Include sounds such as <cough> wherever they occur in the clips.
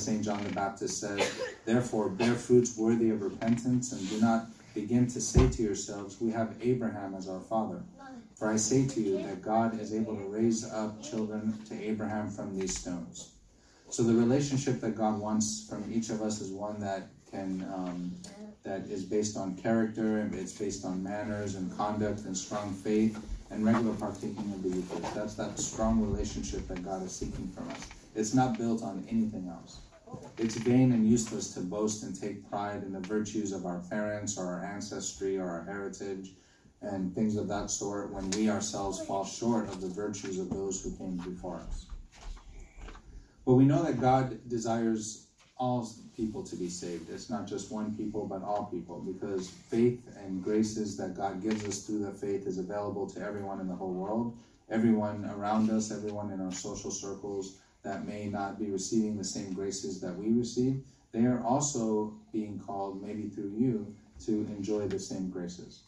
St. John the Baptist says, Therefore, bear fruits worthy of repentance, and do not begin to say to yourselves, We have Abraham as our father. For I say to you that God is able to raise up children to Abraham from these stones. So the relationship that God wants from each of us is one that can um, that is based on character, it's based on manners and conduct and strong faith and regular partaking of the Eucharist. That's that strong relationship that God is seeking from us. It's not built on anything else. It's vain and useless to boast and take pride in the virtues of our parents or our ancestry or our heritage and things of that sort when we ourselves fall short of the virtues of those who came before us. But we know that God desires all people to be saved. It's not just one people, but all people, because faith and graces that God gives us through the faith is available to everyone in the whole world, everyone around us, everyone in our social circles that may not be receiving the same graces that we receive. They are also being called, maybe through you, to enjoy the same graces.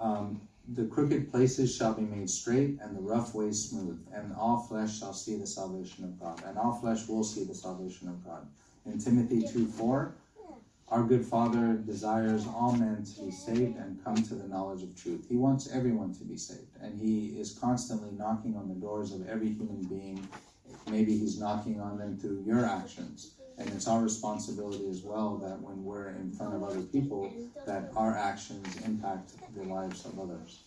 Um, the crooked places shall be made straight, and the rough ways smooth, and all flesh shall see the salvation of God. And all flesh will see the salvation of God. In Timothy 2 4, our good Father desires all men to be saved and come to the knowledge of truth. He wants everyone to be saved, and He is constantly knocking on the doors of every human being. Maybe He's knocking on them through your actions. And it's our responsibility as well that when we're in front of other people, that our actions impact the lives of others.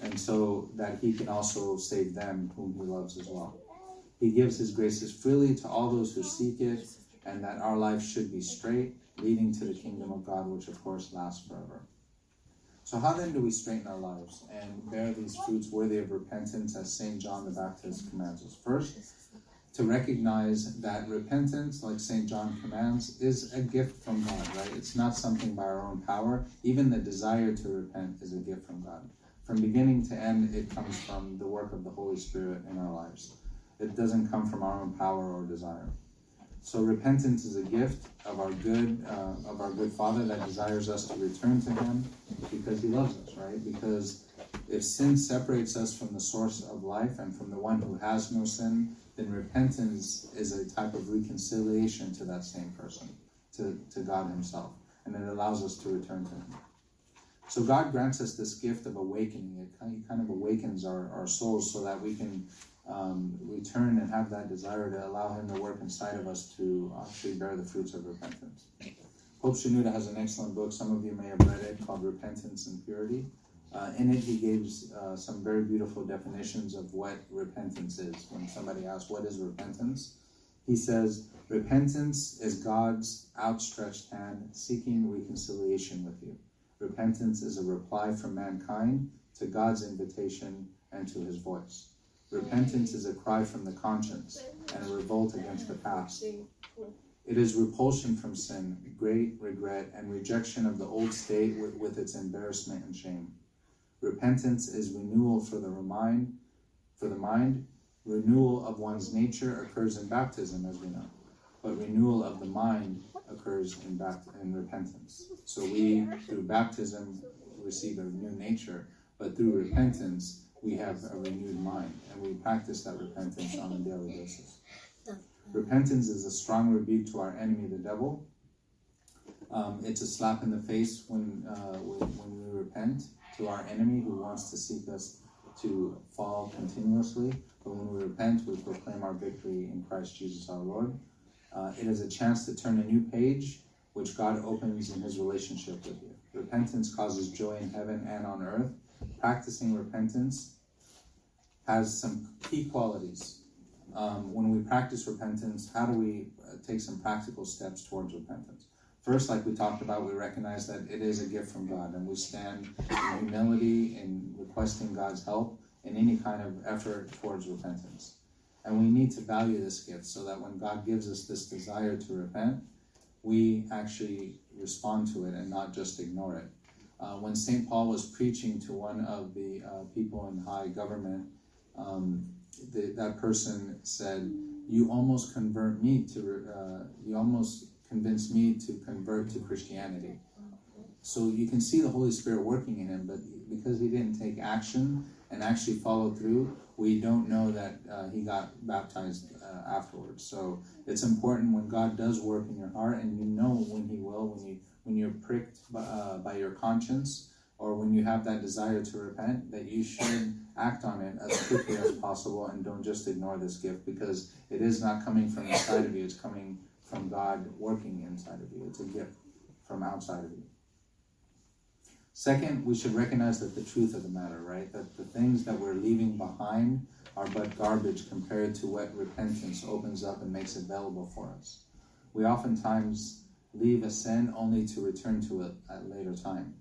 And so that he can also save them whom he loves as well. He gives his graces freely to all those who seek it, and that our life should be straight, leading to the kingdom of God, which of course lasts forever. So, how then do we straighten our lives and bear these fruits worthy of repentance as St. John the Baptist commands us? First, to recognize that repentance, like St. John commands, is a gift from God, right? It's not something by our own power. Even the desire to repent is a gift from God. From beginning to end, it comes from the work of the Holy Spirit in our lives. It doesn't come from our own power or desire. So repentance is a gift of our good, uh, of our good Father that desires us to return to Him because He loves us, right? Because if sin separates us from the source of life and from the one who has no sin, then repentance is a type of reconciliation to that same person, to, to God Himself, and it allows us to return to Him. So God grants us this gift of awakening. It kind of, kind of awakens our, our souls so that we can um, return and have that desire to allow Him to work inside of us to actually bear the fruits of repentance. Pope Shenouda has an excellent book, some of you may have read it, called Repentance and Purity. Uh, in it, he gives uh, some very beautiful definitions of what repentance is. When somebody asks, What is repentance? He says, Repentance is God's outstretched hand seeking reconciliation with you. Repentance is a reply from mankind to God's invitation and to his voice. Repentance is a cry from the conscience and a revolt against the past. It is repulsion from sin, great regret, and rejection of the old state with, with its embarrassment and shame. Repentance is renewal for the mind. For the mind, renewal of one's nature occurs in baptism, as we know, but renewal of the mind occurs in, bapt- in repentance. So we, through baptism, receive a new nature, but through repentance, we have a renewed mind, and we practice that repentance on a daily basis. Repentance is a strong rebuke to our enemy, the devil. Um, it's a slap in the face when, uh, when, when we repent to our enemy who wants to seek us to fall continuously. But when we repent, we proclaim our victory in Christ Jesus our Lord. Uh, it is a chance to turn a new page, which God opens in his relationship with you. Repentance causes joy in heaven and on earth. Practicing repentance has some key qualities. Um, when we practice repentance, how do we uh, take some practical steps towards repentance? First, like we talked about, we recognize that it is a gift from God, and we stand in humility in requesting God's help in any kind of effort towards repentance. And we need to value this gift so that when God gives us this desire to repent, we actually respond to it and not just ignore it. Uh, when St. Paul was preaching to one of the uh, people in high government, um, that person said, "You almost convert me to. Uh, you almost convinced me to convert to Christianity. So you can see the Holy Spirit working in him, but because he didn't take action and actually follow through, we don't know that uh, he got baptized uh, afterwards. So it's important when God does work in your heart, and you know when He will, when you when you're pricked by, uh, by your conscience, or when you have that desire to repent, that you should act on it as quickly as possible, and don't just ignore this gift because it is not coming from inside of you; it's coming from God working inside of you. It's a gift from outside of you. Second, we should recognize that the truth of the matter, right? That the things that we're leaving behind are but garbage compared to what repentance opens up and makes available for us. We oftentimes leave a sin only to return to it at later time.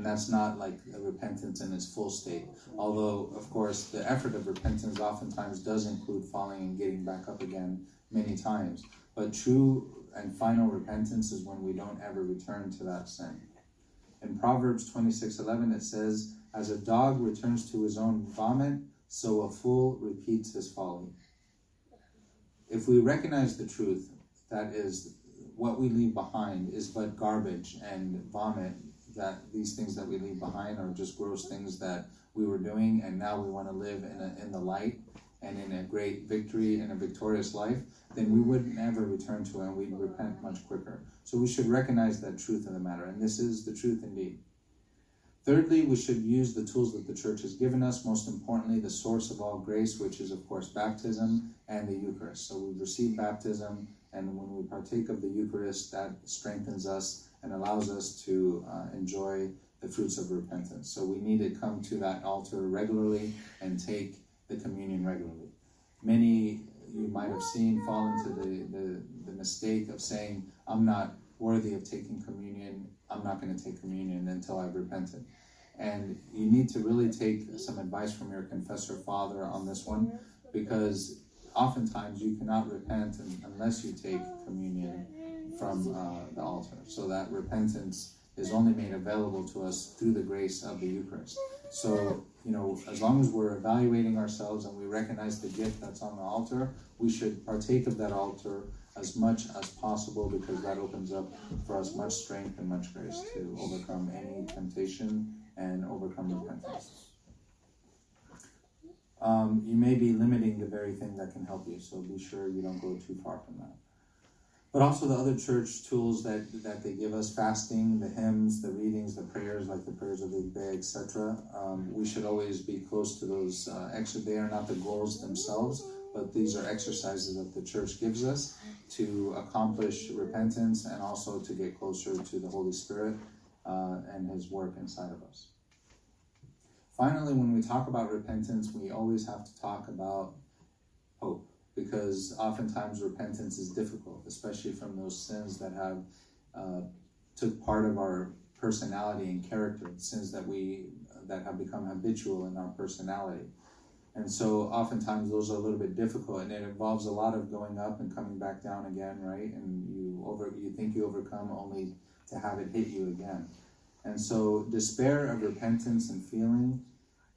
And that's not like repentance in its full state. Although, of course, the effort of repentance oftentimes does include falling and getting back up again many times. But true and final repentance is when we don't ever return to that sin. In Proverbs 26:11 it says, "As a dog returns to his own vomit, so a fool repeats his folly." If we recognize the truth, that is what we leave behind is but garbage and vomit that these things that we leave behind are just gross things that we were doing and now we want to live in, a, in the light and in a great victory and a victorious life, then we would never return to it and we'd repent much quicker. So we should recognize that truth of the matter, and this is the truth indeed. Thirdly, we should use the tools that the church has given us, most importantly, the source of all grace, which is, of course, baptism and the Eucharist. So we receive baptism, and when we partake of the Eucharist, that strengthens us and allows us to uh, enjoy the fruits of repentance. So we need to come to that altar regularly and take the communion regularly. Many you might have seen fall into the, the, the mistake of saying, I'm not worthy of taking communion, I'm not going to take communion until I've repented. And you need to really take some advice from your confessor father on this one because oftentimes you cannot repent unless you take communion from uh, the altar. So that repentance is only made available to us through the grace of the Eucharist. So, you know, as long as we're evaluating ourselves and we recognize the gift that's on the altar, we should partake of that altar as much as possible because that opens up for us much strength and much grace to overcome any temptation and overcome repentance. Um, you may be limiting the very thing that can help you, so be sure you don't go too far from that but also the other church tools that, that they give us fasting the hymns the readings the prayers like the prayers of the day etc um, we should always be close to those uh, extra they are not the goals themselves but these are exercises that the church gives us to accomplish repentance and also to get closer to the holy spirit uh, and his work inside of us. Finally when we talk about repentance we always have to talk about hope because oftentimes repentance is difficult, especially from those sins that have uh, took part of our personality and character, sins that we that have become habitual in our personality. And so oftentimes those are a little bit difficult and it involves a lot of going up and coming back down again, right? And you over you think you overcome only to have it hit you again. And so despair of repentance and feeling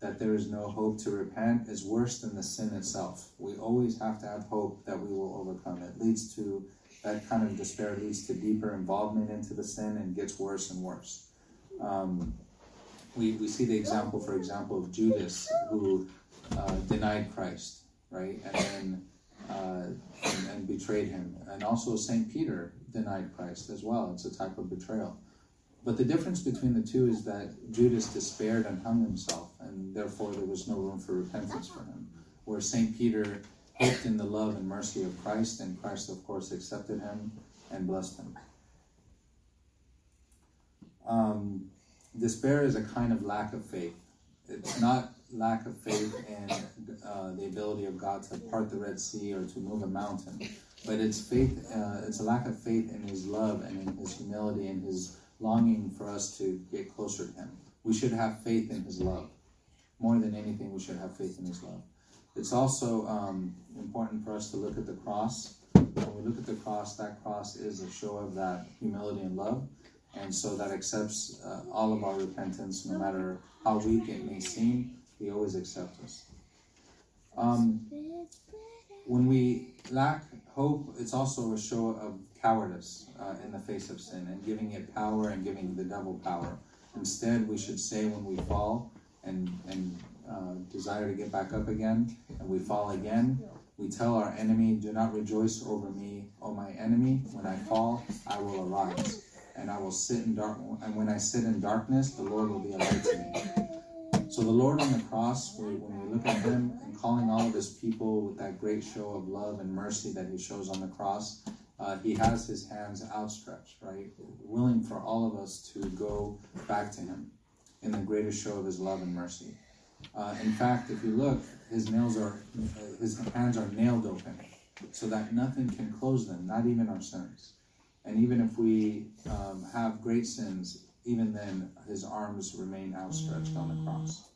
that there is no hope to repent is worse than the sin itself. We always have to have hope that we will overcome. It leads to that kind of despair leads to deeper involvement into the sin and gets worse and worse. Um, we, we see the example, for example, of Judas who uh, denied Christ, right, and then uh, and, and betrayed him, and also Saint Peter denied Christ as well. It's a type of betrayal. But the difference between the two is that Judas despaired and hung himself, and therefore there was no room for repentance for him. Where St. Peter hoped in the love and mercy of Christ, and Christ, of course, accepted him and blessed him. Um, despair is a kind of lack of faith. It's not lack of faith in uh, the ability of God to part the Red Sea or to move a mountain, but it's faith. Uh, it's a lack of faith in His love and in His humility and His longing for us to get closer to Him. We should have faith in His love. More than anything, we should have faith in His love. It's also um, important for us to look at the cross. When we look at the cross, that cross is a show of that humility and love. And so that accepts uh, all of our repentance, no matter how weak it may seem, He always accepts us. Um, when we lack hope, it's also a show of cowardice uh, in the face of sin and giving it power and giving the devil power. Instead, we should say when we fall and, and uh, desire to get back up again and we fall again, we tell our enemy, Do not rejoice over me, O my enemy. When I fall, I will arise. And I will sit in dark and when I sit in darkness, the Lord will be a light to me. So the Lord on the cross, when we look at him and calling all of his people with that great show of love and mercy that he shows on the cross, uh, he has his hands outstretched, right? Willing for all of us to go back to him in the greatest show of his love and mercy. Uh, in fact, if you look, his nails are, uh, his hands are nailed open, so that nothing can close them, not even our sins. And even if we um, have great sins, even then his arms remain outstretched on the cross.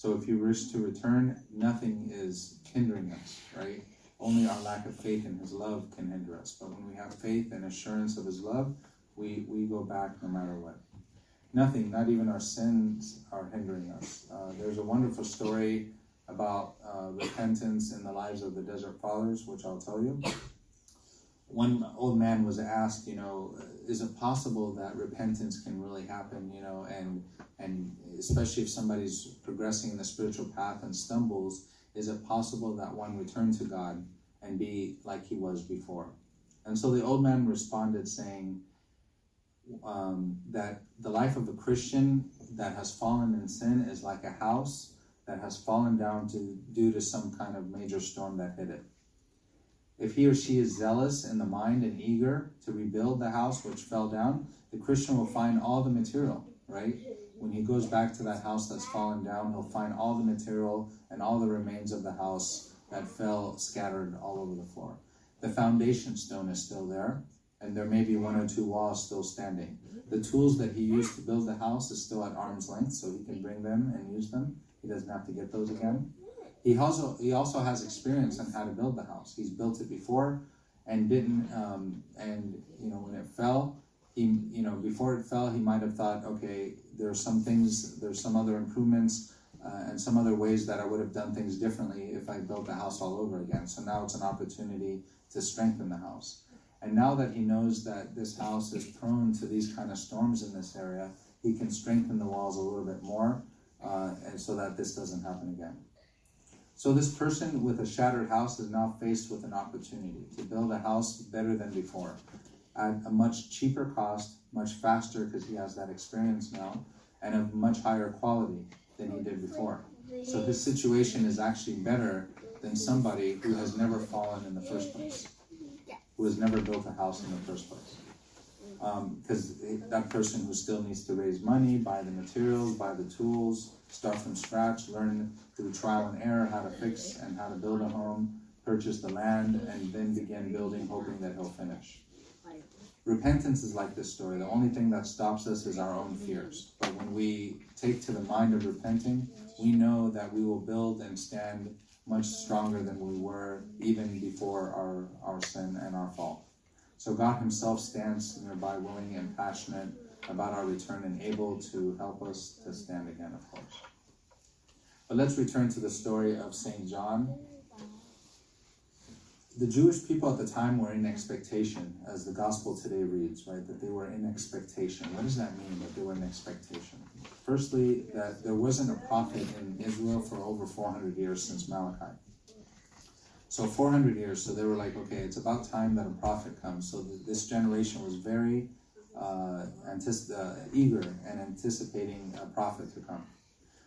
So if you wish to return, nothing is hindering us, right? Only our lack of faith in his love can hinder us. But when we have faith and assurance of his love, we, we go back no matter what. Nothing, not even our sins, are hindering us. Uh, there's a wonderful story about uh, repentance in the lives of the Desert Fathers, which I'll tell you. One old man was asked, you know, is it possible that repentance can really happen, you know, and and especially if somebody's progressing in the spiritual path and stumbles, is it possible that one return to God and be like he was before? And so the old man responded saying um, that the life of a Christian that has fallen in sin is like a house that has fallen down to, due to some kind of major storm that hit it. If he or she is zealous in the mind and eager to rebuild the house which fell down, the Christian will find all the material, right? When he goes back to that house that's fallen down, he'll find all the material and all the remains of the house that fell scattered all over the floor. The foundation stone is still there, and there may be one or two walls still standing. The tools that he used to build the house is still at arm's length, so he can bring them and use them. He doesn't have to get those again. He also he also has experience on how to build the house. He's built it before, and didn't um, and you know when it fell, he you know before it fell, he might have thought, okay, there are some things, there's some other improvements. Uh, and some other ways that I would have done things differently if I built the house all over again. So now it's an opportunity to strengthen the house. And now that he knows that this house is prone to these kind of storms in this area, he can strengthen the walls a little bit more uh, and so that this doesn't happen again. So this person with a shattered house is now faced with an opportunity to build a house better than before at a much cheaper cost, much faster because he has that experience now, and of much higher quality than he did before. So his situation is actually better than somebody who has never fallen in the first place, who has never built a house in the first place because um, that person who still needs to raise money, buy the materials, buy the tools, start from scratch, learn through trial and error how to fix and how to build a home, purchase the land, and then begin building, hoping that he'll finish. Repentance is like this story. The only thing that stops us is our own fears. But when we take to the mind of repenting, we know that we will build and stand much stronger than we were even before our, our sin and our fall. So God Himself stands nearby, willing and passionate about our return and able to help us to stand again, of course. But let's return to the story of St. John. The Jewish people at the time were in expectation, as the gospel today reads, right? That they were in expectation. What does that mean, that they were in expectation? Firstly, that there wasn't a prophet in Israel for over 400 years since Malachi. So 400 years, so they were like, okay, it's about time that a prophet comes. So this generation was very uh, uh, eager and anticipating a prophet to come.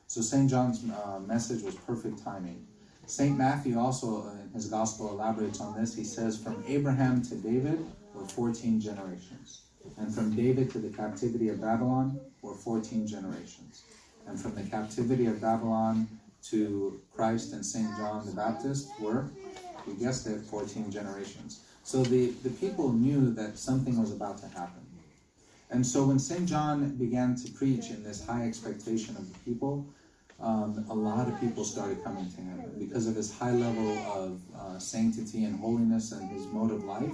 So St. John's uh, message was perfect timing. St. Matthew also, in his gospel, elaborates on this. He says, From Abraham to David were 14 generations. And from David to the captivity of Babylon were 14 generations. And from the captivity of Babylon to Christ and St. John the Baptist were you guessed it, 14 generations. So the, the people knew that something was about to happen. And so when St. John began to preach in this high expectation of the people, um, a lot of people started coming to him because of his high level of uh, sanctity and holiness and his mode of life,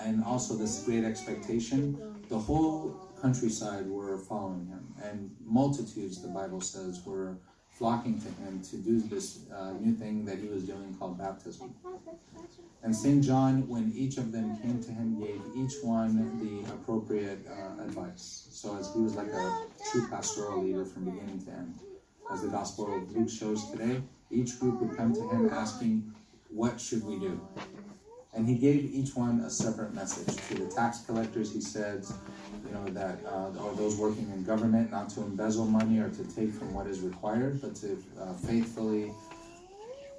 and also this great expectation. The whole countryside were following him, and multitudes, the Bible says, were flocking to him to do this uh, new thing that he was doing called baptism. And St. John, when each of them came to him, gave each one the appropriate uh, advice. So as he was like a true pastoral leader from beginning to end. as the Gospel of Luke shows today. Each group would come to him asking, What should we do? And he gave each one a separate message. To the tax collectors, he said, you know, that, uh, those working in government, not to embezzle money or to take from what is required, but to uh, faithfully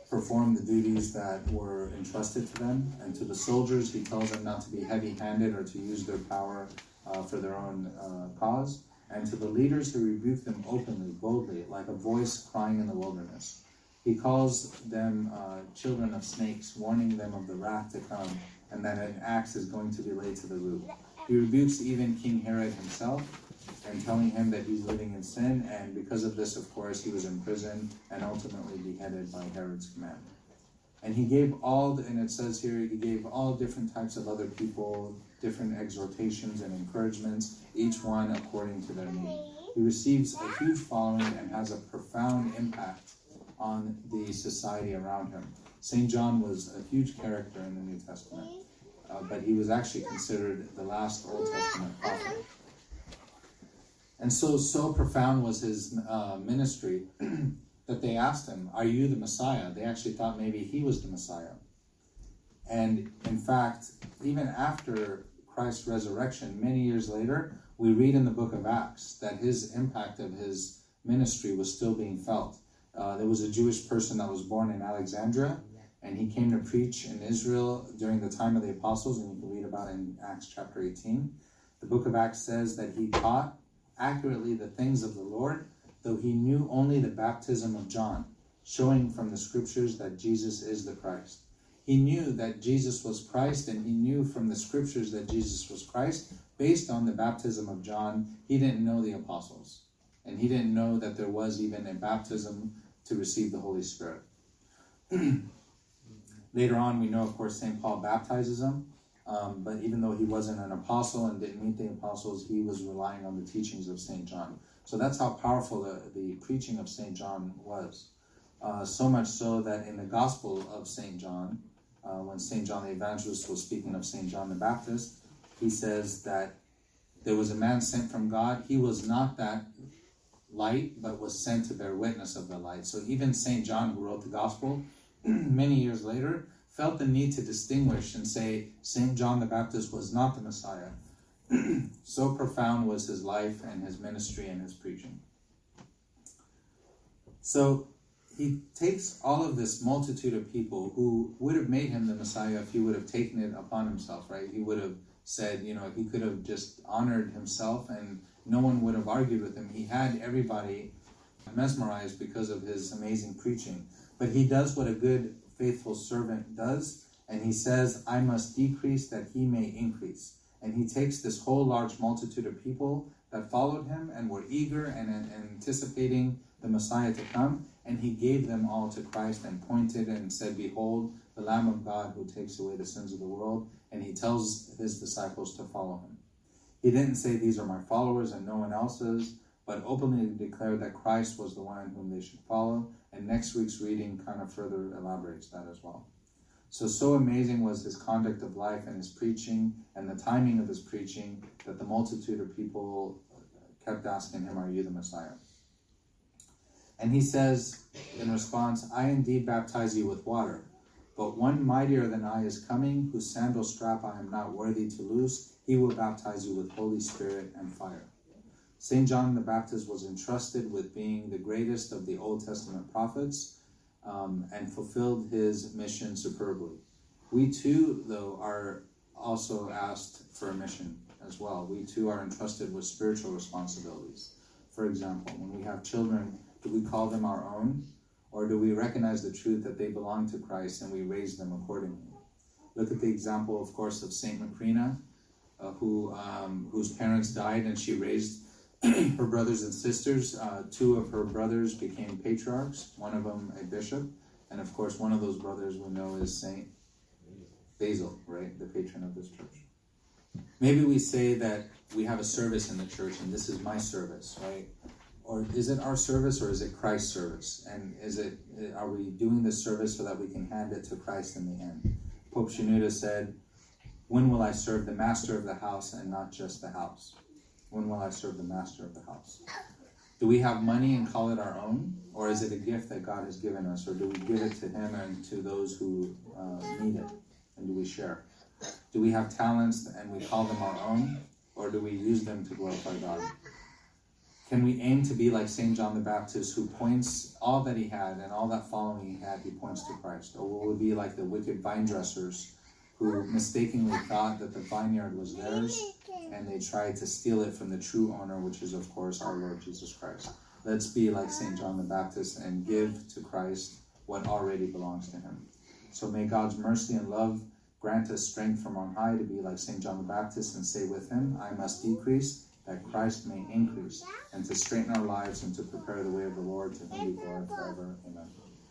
perform the duties that were entrusted to them. And to the soldiers, he tells them not to be heavy handed or to use their power uh, for their own uh, cause. And to the leaders, he rebuked them openly, boldly, like a voice crying in the wilderness. He calls them uh, children of snakes, warning them of the wrath to come, and that an axe is going to be laid to the root. He rebukes even King Herod himself and telling him that he's living in sin, and because of this, of course, he was imprisoned and ultimately beheaded by Herod's command. And he gave all, and it says here, he gave all different types of other people different exhortations and encouragements, each one according to their need. He receives a huge following and has a profound impact on the society around him. St. John was a huge character in the New Testament, uh, but he was actually considered the last Old Testament prophet. And so, so profound was his uh, ministry <clears throat> that they asked him, Are you the Messiah? They actually thought maybe he was the Messiah. And in fact, even after Christ's resurrection, many years later, we read in the book of Acts that his impact of his ministry was still being felt. Uh, there was a Jewish person that was born in Alexandria, and he came to preach in Israel during the time of the apostles, and you can read about it in Acts chapter 18. The book of Acts says that he taught accurately the things of the Lord, though he knew only the baptism of John, showing from the scriptures that Jesus is the Christ. He knew that Jesus was Christ, and he knew from the scriptures that Jesus was Christ based on the baptism of John. He didn't know the apostles, and he didn't know that there was even a baptism to receive the Holy Spirit. <clears throat> Later on, we know, of course, St. Paul baptizes him, um, but even though he wasn't an apostle and didn't meet the apostles, he was relying on the teachings of St. John. So that's how powerful the, the preaching of St. John was. Uh, so much so that in the Gospel of St. John, uh, when St. John the Evangelist was speaking of St. John the Baptist, he says that there was a man sent from God. He was not that light, but was sent to bear witness of the light. So even St. John, who wrote the Gospel, <clears throat> many years later, felt the need to distinguish and say St. John the Baptist was not the Messiah. <clears throat> so profound was his life and his ministry and his preaching. So he takes all of this multitude of people who would have made him the Messiah if he would have taken it upon himself, right? He would have said, you know, he could have just honored himself and no one would have argued with him. He had everybody mesmerized because of his amazing preaching. But he does what a good, faithful servant does, and he says, I must decrease that he may increase. And he takes this whole large multitude of people that followed him and were eager and, and anticipating the Messiah to come, and he gave them all to Christ and pointed and said, Behold, the Lamb of God who takes away the sins of the world. And he tells his disciples to follow him. He didn't say, These are my followers and no one else's, but openly declared that Christ was the one whom they should follow. And next week's reading kind of further elaborates that as well. So, so amazing was his conduct of life and his preaching and the timing of his preaching that the multitude of people kept asking him, Are you the Messiah? And he says in response, I indeed baptize you with water, but one mightier than I is coming, whose sandal strap I am not worthy to loose. He will baptize you with Holy Spirit and fire. St. John the Baptist was entrusted with being the greatest of the Old Testament prophets um, and fulfilled his mission superbly. We too, though, are also asked for a mission as well. We too are entrusted with spiritual responsibilities. For example, when we have children, do we call them our own? Or do we recognize the truth that they belong to Christ and we raise them accordingly? Look at the example, of course, of Saint Macrina, uh, who um, whose parents died and she raised <clears throat> her brothers and sisters. Uh, two of her brothers became patriarchs, one of them a bishop, and of course, one of those brothers we know is Saint Basil, right, the patron of this church. Maybe we say that we have a service in the church and this is my service, right? Or is it our service or is it Christ's service? And is it are we doing this service so that we can hand it to Christ in the end? Pope Shenouda said, "When will I serve the master of the house and not just the house? When will I serve the master of the house?" Do we have money and call it our own? Or is it a gift that God has given us? Or do we give it to Him and to those who uh, need it? And do we share? Do we have talents and we call them our own? Or do we use them to glorify God? Can we aim to be like St. John the Baptist, who points all that he had and all that following he had, he points to Christ? Or will we be like the wicked vine dressers who mistakenly thought that the vineyard was theirs and they tried to steal it from the true owner, which is, of course, our Lord Jesus Christ? Let's be like St. John the Baptist and give to Christ what already belongs to him. So may God's mercy and love grant us strength from on high to be like St. John the Baptist and say with him, I must decrease that Christ may increase, and to straighten our lives and to prepare the way of the Lord to whom be glory forever. Amen.